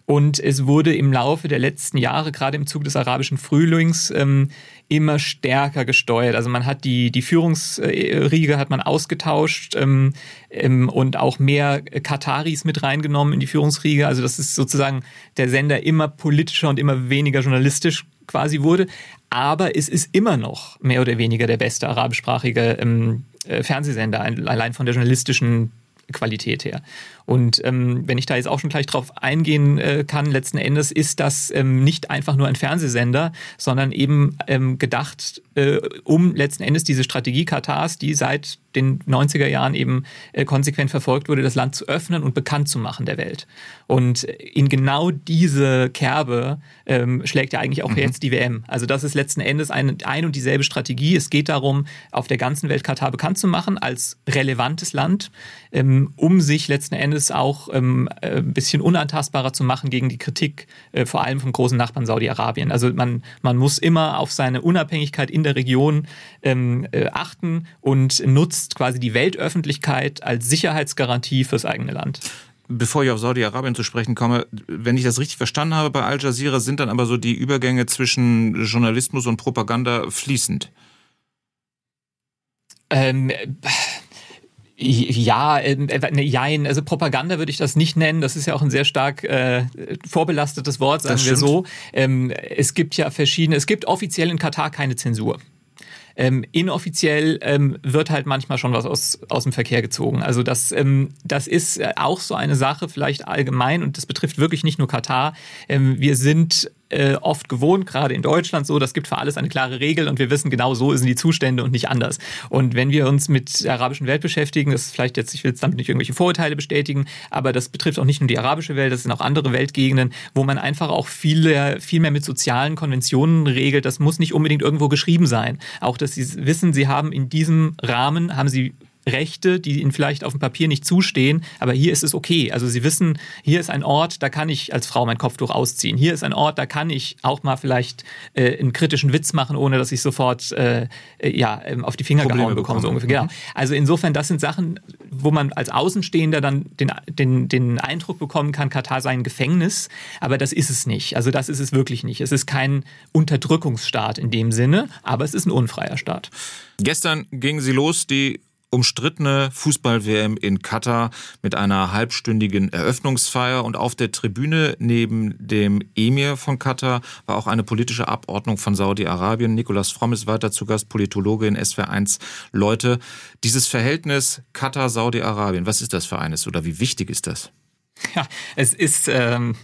Und es wurde im Laufe der letzten Jahre, gerade im Zug des arabischen Frühlings, ähm, immer stärker gesteuert. Also man hat die, die Führungsriege hat man ausgetauscht ähm, ähm, und auch mehr Kataris mit reingenommen in die Führungsriege. Also das ist sozusagen der Sender immer politischer und immer weniger journalistisch quasi wurde. Aber es ist immer noch mehr oder weniger der beste arabischsprachige ähm, äh, Fernsehsender, allein von der journalistischen Qualität her. Und ähm, wenn ich da jetzt auch schon gleich drauf eingehen äh, kann, letzten Endes ist das ähm, nicht einfach nur ein Fernsehsender, sondern eben ähm, gedacht, äh, um letzten Endes diese Strategie Katars, die seit den 90er Jahren eben äh, konsequent verfolgt wurde, das Land zu öffnen und bekannt zu machen der Welt. Und in genau diese Kerbe ähm, schlägt ja eigentlich auch mhm. jetzt die WM. Also das ist letzten Endes ein, ein und dieselbe Strategie. Es geht darum, auf der ganzen Welt Katar bekannt zu machen als relevantes Land, ähm, um sich letzten Endes es auch ähm, äh, ein bisschen unantastbarer zu machen gegen die Kritik, äh, vor allem vom großen Nachbarn Saudi-Arabien. Also man, man muss immer auf seine Unabhängigkeit in der Region ähm, äh, achten und nutzt quasi die Weltöffentlichkeit als Sicherheitsgarantie fürs eigene Land. Bevor ich auf Saudi-Arabien zu sprechen komme, wenn ich das richtig verstanden habe bei Al Jazeera, sind dann aber so die Übergänge zwischen Journalismus und Propaganda fließend. Ähm, ja, äh, ne, jein. Also Propaganda würde ich das nicht nennen. Das ist ja auch ein sehr stark äh, vorbelastetes Wort, sagen wir so. Ähm, es gibt ja verschiedene, es gibt offiziell in Katar keine Zensur. Ähm, inoffiziell ähm, wird halt manchmal schon was aus, aus dem Verkehr gezogen. Also das, ähm, das ist auch so eine Sache vielleicht allgemein und das betrifft wirklich nicht nur Katar. Ähm, wir sind äh, oft gewohnt, gerade in Deutschland so, das gibt für alles eine klare Regel und wir wissen genau so sind die Zustände und nicht anders. Und wenn wir uns mit der arabischen Welt beschäftigen, das ist vielleicht jetzt, ich will jetzt damit nicht irgendwelche Vorurteile bestätigen, aber das betrifft auch nicht nur die arabische Welt, das sind auch andere Weltgegenden, wo man einfach auch viel, viel mehr mit sozialen Konventionen regelt. Das muss nicht unbedingt irgendwo geschrieben sein. Auch, dass sie wissen, sie haben in diesem Rahmen, haben sie Rechte, die ihnen vielleicht auf dem Papier nicht zustehen, aber hier ist es okay. Also sie wissen, hier ist ein Ort, da kann ich als Frau mein Kopftuch ausziehen. Hier ist ein Ort, da kann ich auch mal vielleicht äh, einen kritischen Witz machen, ohne dass ich sofort äh, äh ja, ähm, auf die Finger Probleme gehauen bekomme. So ungefähr. Genau. Mhm. Also insofern, das sind Sachen, wo man als Außenstehender dann den, den, den Eindruck bekommen kann, Katar sei ein Gefängnis, aber das ist es nicht. Also das ist es wirklich nicht. Es ist kein Unterdrückungsstaat in dem Sinne, aber es ist ein unfreier Staat. Gestern ging sie los, die umstrittene Fußball-WM in Katar mit einer halbstündigen Eröffnungsfeier und auf der Tribüne neben dem Emir von Katar war auch eine politische Abordnung von Saudi-Arabien. Nikolas Fromm ist weiter zu Gast, Politologe in SWR1 Leute. Dieses Verhältnis Katar-Saudi-Arabien, was ist das für eines oder wie wichtig ist das? Ja, es ist, ähm,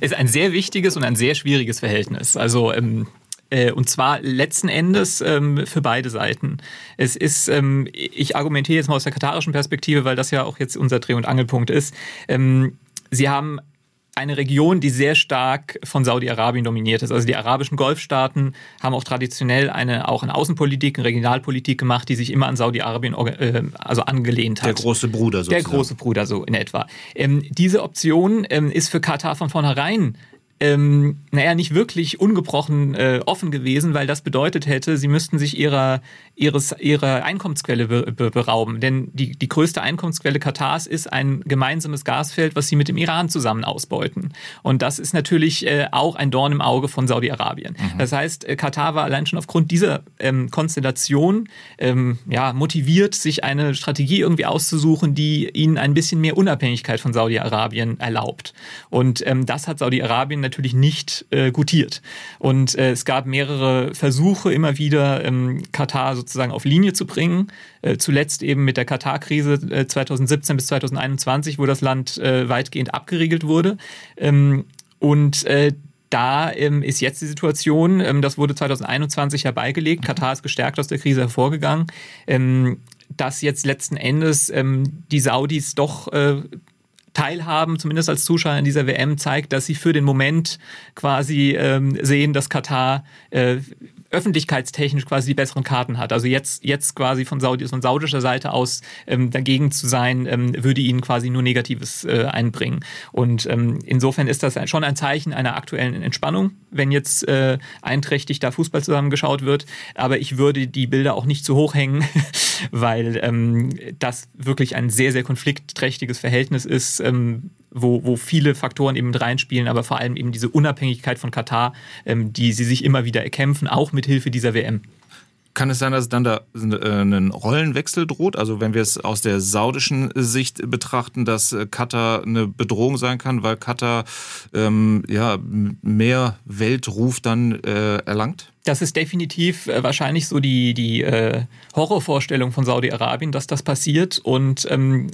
ist ein sehr wichtiges und ein sehr schwieriges Verhältnis. Also ähm, äh, und zwar letzten Endes ähm, für beide Seiten. Es ist, ähm, ich argumentiere jetzt mal aus der katarischen Perspektive, weil das ja auch jetzt unser Dreh- und Angelpunkt ist. Ähm, Sie haben eine Region, die sehr stark von Saudi-Arabien dominiert ist. Also die arabischen Golfstaaten haben auch traditionell eine auch eine Außenpolitik, eine Regionalpolitik gemacht, die sich immer an Saudi-Arabien äh, also angelehnt hat. Der große Bruder sozusagen. Der große Bruder so in etwa. Ähm, diese Option ähm, ist für Katar von vornherein ähm, naja, nicht wirklich ungebrochen äh, offen gewesen, weil das bedeutet hätte, sie müssten sich ihrer, ihres, ihrer Einkommensquelle be, be, berauben. Denn die, die größte Einkommensquelle Katars ist ein gemeinsames Gasfeld, was sie mit dem Iran zusammen ausbeuten. Und das ist natürlich äh, auch ein Dorn im Auge von Saudi-Arabien. Mhm. Das heißt, äh, Katar war allein schon aufgrund dieser ähm, Konstellation ähm, ja, motiviert, sich eine Strategie irgendwie auszusuchen, die ihnen ein bisschen mehr Unabhängigkeit von Saudi-Arabien erlaubt. Und ähm, das hat Saudi-Arabien natürlich nicht äh, gutiert. Und äh, es gab mehrere Versuche immer wieder, ähm, Katar sozusagen auf Linie zu bringen. Äh, zuletzt eben mit der Katar-Krise äh, 2017 bis 2021, wo das Land äh, weitgehend abgeriegelt wurde. Ähm, und äh, da ähm, ist jetzt die Situation, ähm, das wurde 2021 herbeigelegt, Katar ist gestärkt aus der Krise hervorgegangen, ähm, dass jetzt letzten Endes ähm, die Saudis doch äh, teilhaben, zumindest als Zuschauer in dieser WM, zeigt, dass sie für den Moment quasi ähm, sehen, dass Katar äh, öffentlichkeitstechnisch quasi die besseren Karten hat. Also jetzt, jetzt quasi von, Saudi, von saudischer Seite aus ähm, dagegen zu sein, ähm, würde ihnen quasi nur Negatives äh, einbringen. Und ähm, insofern ist das schon ein Zeichen einer aktuellen Entspannung, wenn jetzt äh, einträchtig da Fußball zusammengeschaut wird. Aber ich würde die Bilder auch nicht zu hoch hängen, weil ähm, das wirklich ein sehr, sehr konfliktträchtiges Verhältnis ist. Ähm, wo, wo viele Faktoren eben mit reinspielen, aber vor allem eben diese Unabhängigkeit von Katar, ähm, die sie sich immer wieder erkämpfen, auch mit Hilfe dieser WM. Kann es sein, dass dann da äh, ein Rollenwechsel droht? Also wenn wir es aus der saudischen Sicht betrachten, dass äh, Katar eine Bedrohung sein kann, weil Katar ähm, ja, mehr Weltruf dann äh, erlangt? Das ist definitiv äh, wahrscheinlich so die, die äh, Horrorvorstellung von Saudi-Arabien, dass das passiert. Und ähm,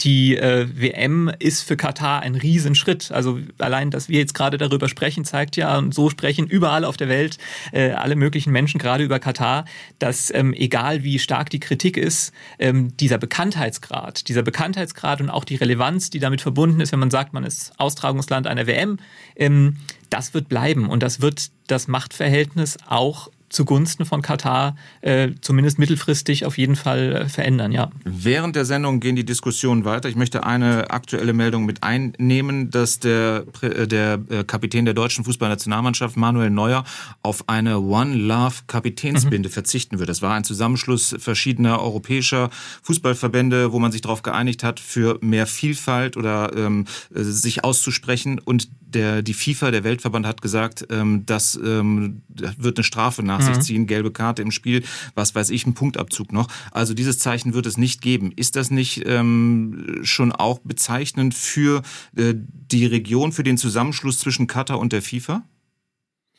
die äh, WM ist für Katar ein Riesenschritt. Also allein, dass wir jetzt gerade darüber sprechen, zeigt ja, und so sprechen überall auf der Welt äh, alle möglichen Menschen gerade über Katar, dass ähm, egal wie stark die Kritik ist, ähm, dieser Bekanntheitsgrad, dieser Bekanntheitsgrad und auch die Relevanz, die damit verbunden ist, wenn man sagt, man ist Austragungsland einer WM, ähm, das wird bleiben und das wird das Machtverhältnis auch zugunsten von Katar äh, zumindest mittelfristig auf jeden Fall äh, verändern, ja. Während der Sendung gehen die Diskussionen weiter. Ich möchte eine aktuelle Meldung mit einnehmen, dass der, äh, der äh, Kapitän der deutschen Fußballnationalmannschaft, Manuel Neuer, auf eine One Love Kapitänsbinde mhm. verzichten wird. Das war ein Zusammenschluss verschiedener europäischer Fußballverbände, wo man sich darauf geeinigt hat, für mehr Vielfalt oder ähm, sich auszusprechen. Und der, die FIFA, der Weltverband, hat gesagt, ähm, das ähm, wird eine Strafe nach mhm. sich ziehen, gelbe Karte im Spiel, was weiß ich, ein Punktabzug noch. Also dieses Zeichen wird es nicht geben. Ist das nicht ähm, schon auch bezeichnend für äh, die Region, für den Zusammenschluss zwischen Katar und der FIFA?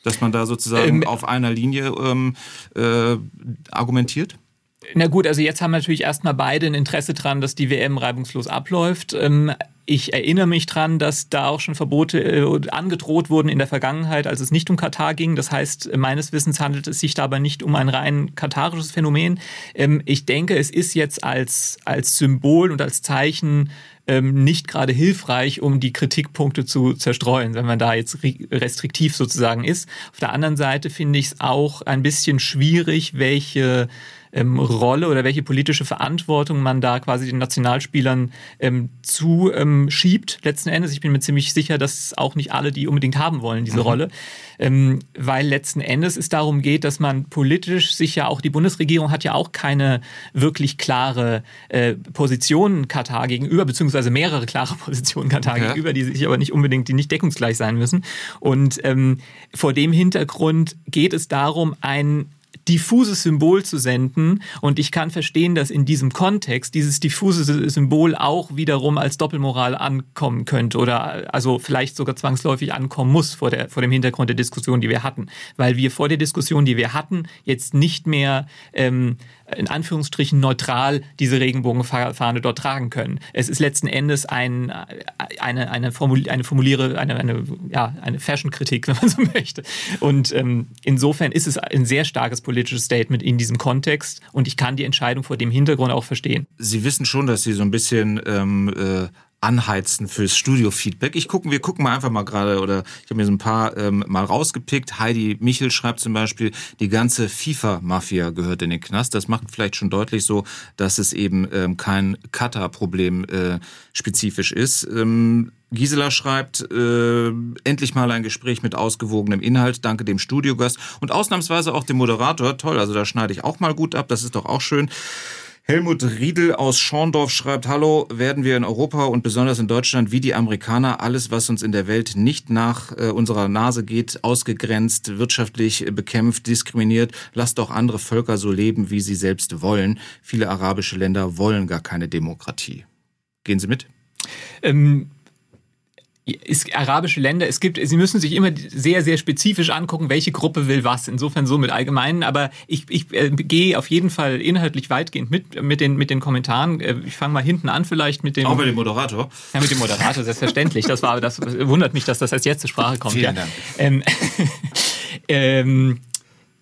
Dass man da sozusagen ähm, auf einer Linie ähm, äh, argumentiert? Na gut, also jetzt haben natürlich erstmal beide ein Interesse dran, dass die WM reibungslos abläuft. Ähm, ich erinnere mich dran, dass da auch schon Verbote äh, angedroht wurden in der Vergangenheit, als es nicht um Katar ging. Das heißt, meines Wissens handelt es sich dabei nicht um ein rein katarisches Phänomen. Ähm, ich denke, es ist jetzt als, als Symbol und als Zeichen ähm, nicht gerade hilfreich, um die Kritikpunkte zu zerstreuen, wenn man da jetzt restriktiv sozusagen ist. Auf der anderen Seite finde ich es auch ein bisschen schwierig, welche ähm, Rolle oder welche politische Verantwortung man da quasi den Nationalspielern ähm, zuschiebt, ähm, letzten Endes. Ich bin mir ziemlich sicher, dass auch nicht alle die unbedingt haben wollen, diese mhm. Rolle. Ähm, weil letzten Endes es darum geht, dass man politisch sich ja auch, die Bundesregierung hat ja auch keine wirklich klare äh, Position Katar gegenüber, beziehungsweise mehrere klare Positionen Katar okay. gegenüber, die sich aber nicht unbedingt, die nicht deckungsgleich sein müssen. Und ähm, vor dem Hintergrund geht es darum, ein diffuses Symbol zu senden. Und ich kann verstehen, dass in diesem Kontext dieses diffuse Symbol auch wiederum als Doppelmoral ankommen könnte oder also vielleicht sogar zwangsläufig ankommen muss vor, der, vor dem Hintergrund der Diskussion, die wir hatten. Weil wir vor der Diskussion, die wir hatten, jetzt nicht mehr ähm, in Anführungsstrichen neutral diese Regenbogenfahne dort tragen können. Es ist letzten Endes ein, eine, eine, Formul eine Formuliere, eine, eine, ja, eine Fashion-Kritik, wenn man so möchte. Und ähm, insofern ist es ein sehr starkes politisches Statement in diesem Kontext und ich kann die Entscheidung vor dem Hintergrund auch verstehen. Sie wissen schon, dass Sie so ein bisschen ähm, äh anheizen fürs Studio-Feedback. Ich gucken, wir gucken mal einfach mal gerade, oder ich habe mir so ein paar ähm, mal rausgepickt. Heidi Michel schreibt zum Beispiel, die ganze FIFA-Mafia gehört in den Knast. Das macht vielleicht schon deutlich so, dass es eben ähm, kein Qatar-Problem äh, spezifisch ist. Ähm, Gisela schreibt, äh, endlich mal ein Gespräch mit ausgewogenem Inhalt. Danke dem Studiogast und ausnahmsweise auch dem Moderator. Toll, also da schneide ich auch mal gut ab. Das ist doch auch schön. Helmut Riedel aus Schorndorf schreibt, Hallo, werden wir in Europa und besonders in Deutschland wie die Amerikaner alles, was uns in der Welt nicht nach äh, unserer Nase geht, ausgegrenzt, wirtschaftlich bekämpft, diskriminiert. Lasst doch andere Völker so leben, wie sie selbst wollen. Viele arabische Länder wollen gar keine Demokratie. Gehen Sie mit? Ähm ist arabische Länder, es gibt, Sie müssen sich immer sehr, sehr spezifisch angucken, welche Gruppe will was. Insofern so mit allgemeinen, aber ich, ich äh, gehe auf jeden Fall inhaltlich weitgehend mit, mit den, mit den Kommentaren. Äh, ich fange mal hinten an vielleicht mit dem... Auch mit dem Moderator? Ja, mit dem Moderator, selbstverständlich. Das war, das wundert mich, dass das erst jetzt zur Sprache kommt. Vielen ja. Dank. Ähm, ähm,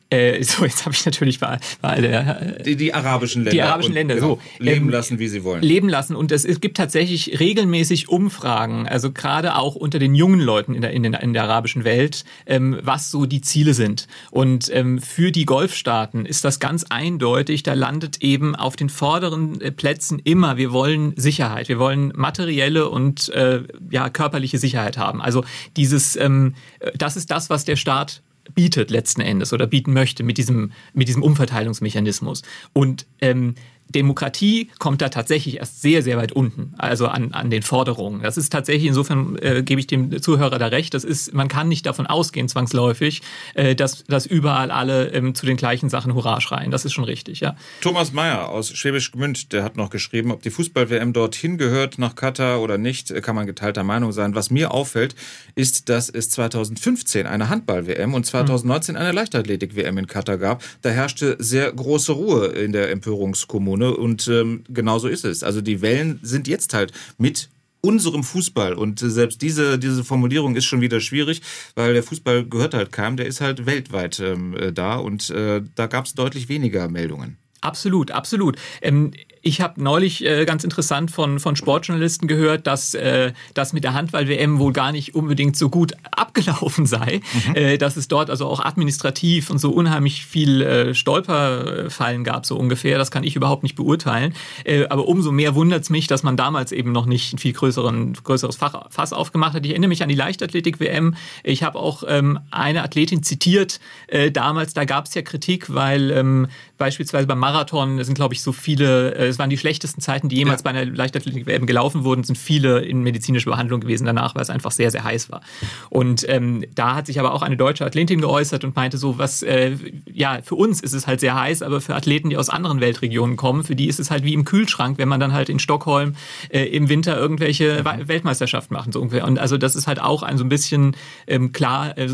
äh, so, jetzt habe ich natürlich bei, bei der, die, die arabischen Länder. Die arabischen und, Länder, genau, so. Leben ähm, lassen, wie sie wollen. Leben lassen. Und es, es gibt tatsächlich regelmäßig Umfragen, also gerade auch unter den jungen Leuten in der, in, den, in der arabischen Welt, ähm, was so die Ziele sind. Und ähm, für die Golfstaaten ist das ganz eindeutig, da landet eben auf den vorderen äh, Plätzen immer, wir wollen Sicherheit, wir wollen materielle und äh, ja, körperliche Sicherheit haben. Also dieses, ähm, das ist das, was der Staat bietet letzten Endes oder bieten möchte mit diesem, mit diesem Umverteilungsmechanismus. Und ähm, Demokratie kommt da tatsächlich erst sehr, sehr weit unten, also an, an den Forderungen. Das ist tatsächlich, insofern äh, gebe ich dem Zuhörer da recht, das ist, man kann nicht davon ausgehen, zwangsläufig, äh, dass, dass überall alle ähm, zu den gleichen Sachen Hurra schreien. Das ist schon richtig, ja. Thomas Mayer aus Schwäbisch Gmünd, der hat noch geschrieben, ob die Fußball-WM dorthin gehört nach Katar oder nicht, kann man geteilter Meinung sein. Was mir auffällt, ist, dass es 2015 eine Handball-WM und 2019 eine Leichtathletik-WM in Katar gab. Da herrschte sehr große Ruhe in der Empörungskommunie. Kommune und ähm, genauso ist es. Also die Wellen sind jetzt halt mit unserem Fußball. Und selbst diese, diese Formulierung ist schon wieder schwierig, weil der Fußball gehört halt keinem, der ist halt weltweit ähm, äh, da und äh, da gab es deutlich weniger Meldungen. Absolut, absolut. Ähm, ich habe neulich äh, ganz interessant von, von Sportjournalisten gehört, dass äh, das mit der Handball-WM wohl gar nicht unbedingt so gut abgelaufen sei, mhm. äh, dass es dort also auch administrativ und so unheimlich viel äh, Stolperfallen gab, so ungefähr. Das kann ich überhaupt nicht beurteilen. Äh, aber umso mehr wundert es mich, dass man damals eben noch nicht ein viel größeren, größeres Fach, Fass aufgemacht hat. Ich erinnere mich an die Leichtathletik-WM. Ich habe auch ähm, eine Athletin zitiert äh, damals, da gab es ja Kritik, weil ähm, beispielsweise beim Marathon sind, glaube ich, so viele äh, es waren die schlechtesten Zeiten, die jemals ja. bei einer Leichtathletik-WM gelaufen wurden, sind viele in medizinischer Behandlung gewesen danach, weil es einfach sehr, sehr heiß war. Und ähm, da hat sich aber auch eine deutsche Athletin geäußert und meinte so, was, äh, ja, für uns ist es halt sehr heiß, aber für Athleten, die aus anderen Weltregionen kommen, für die ist es halt wie im Kühlschrank, wenn man dann halt in Stockholm äh, im Winter irgendwelche mhm. Weltmeisterschaften macht. So ungefähr. Und also das ist halt auch ein so ein bisschen ähm, klar äh,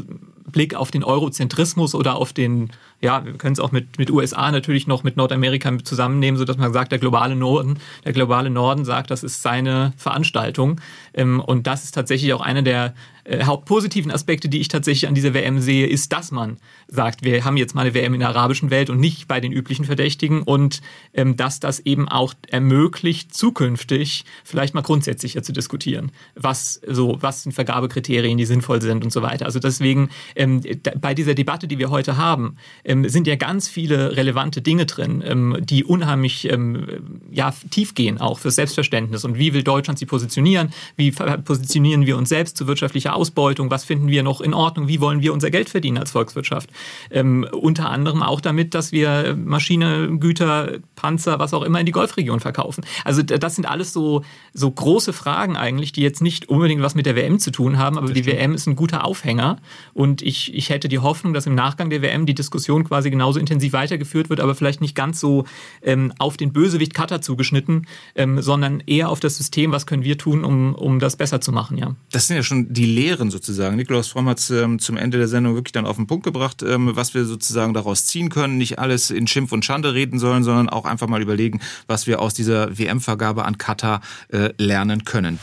Blick auf den Eurozentrismus oder auf den ja, wir können es auch mit, mit USA natürlich noch mit Nordamerika zusammennehmen, sodass man sagt, der globale Norden, der globale Norden sagt, das ist seine Veranstaltung. Ähm, und das ist tatsächlich auch eine der äh, hauptpositiven Aspekte, die ich tatsächlich an dieser WM sehe, ist, dass man sagt, wir haben jetzt mal eine WM in der arabischen Welt und nicht bei den üblichen Verdächtigen und ähm, dass das eben auch ermöglicht, zukünftig vielleicht mal grundsätzlicher zu diskutieren, was so, was sind Vergabekriterien, die sinnvoll sind und so weiter. Also deswegen ähm, bei dieser Debatte, die wir heute haben, ähm, sind ja ganz viele relevante Dinge drin, ähm, die unheimlich ähm, ja, tief gehen, auch fürs Selbstverständnis. Und wie will Deutschland sie positionieren? Wie positionieren wir uns selbst zu wirtschaftlicher Ausbeutung? Was finden wir noch in Ordnung? Wie wollen wir unser Geld verdienen als Volkswirtschaft? Ähm, unter anderem auch damit, dass wir Maschine, Güter, Panzer, was auch immer in die Golfregion verkaufen. Also das sind alles so, so große Fragen eigentlich, die jetzt nicht unbedingt was mit der WM zu tun haben, aber das die stimmt. WM ist ein guter Aufhänger. Und ich, ich hätte die Hoffnung, dass im Nachgang der WM die Diskussion quasi genauso intensiv weitergeführt wird, aber vielleicht nicht ganz so ähm, auf den Bösewicht Cutter zugeschnitten, ähm, sondern eher auf das System, was können wir tun, um, um das besser zu machen. Ja. Das sind ja schon die Lehren sozusagen. Nikolaus Fromm hat es ähm, zum Ende der Sendung wirklich dann auf den Punkt gebracht, ähm, was wir sozusagen daraus ziehen können. Nicht alles in Schimpf und Schande reden sollen, sondern auch einfach mal überlegen, was wir aus dieser WM-Vergabe an Katar äh, lernen können.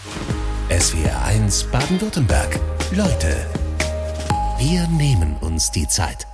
SWR 1 Baden-Württemberg. Leute, wir nehmen uns die Zeit.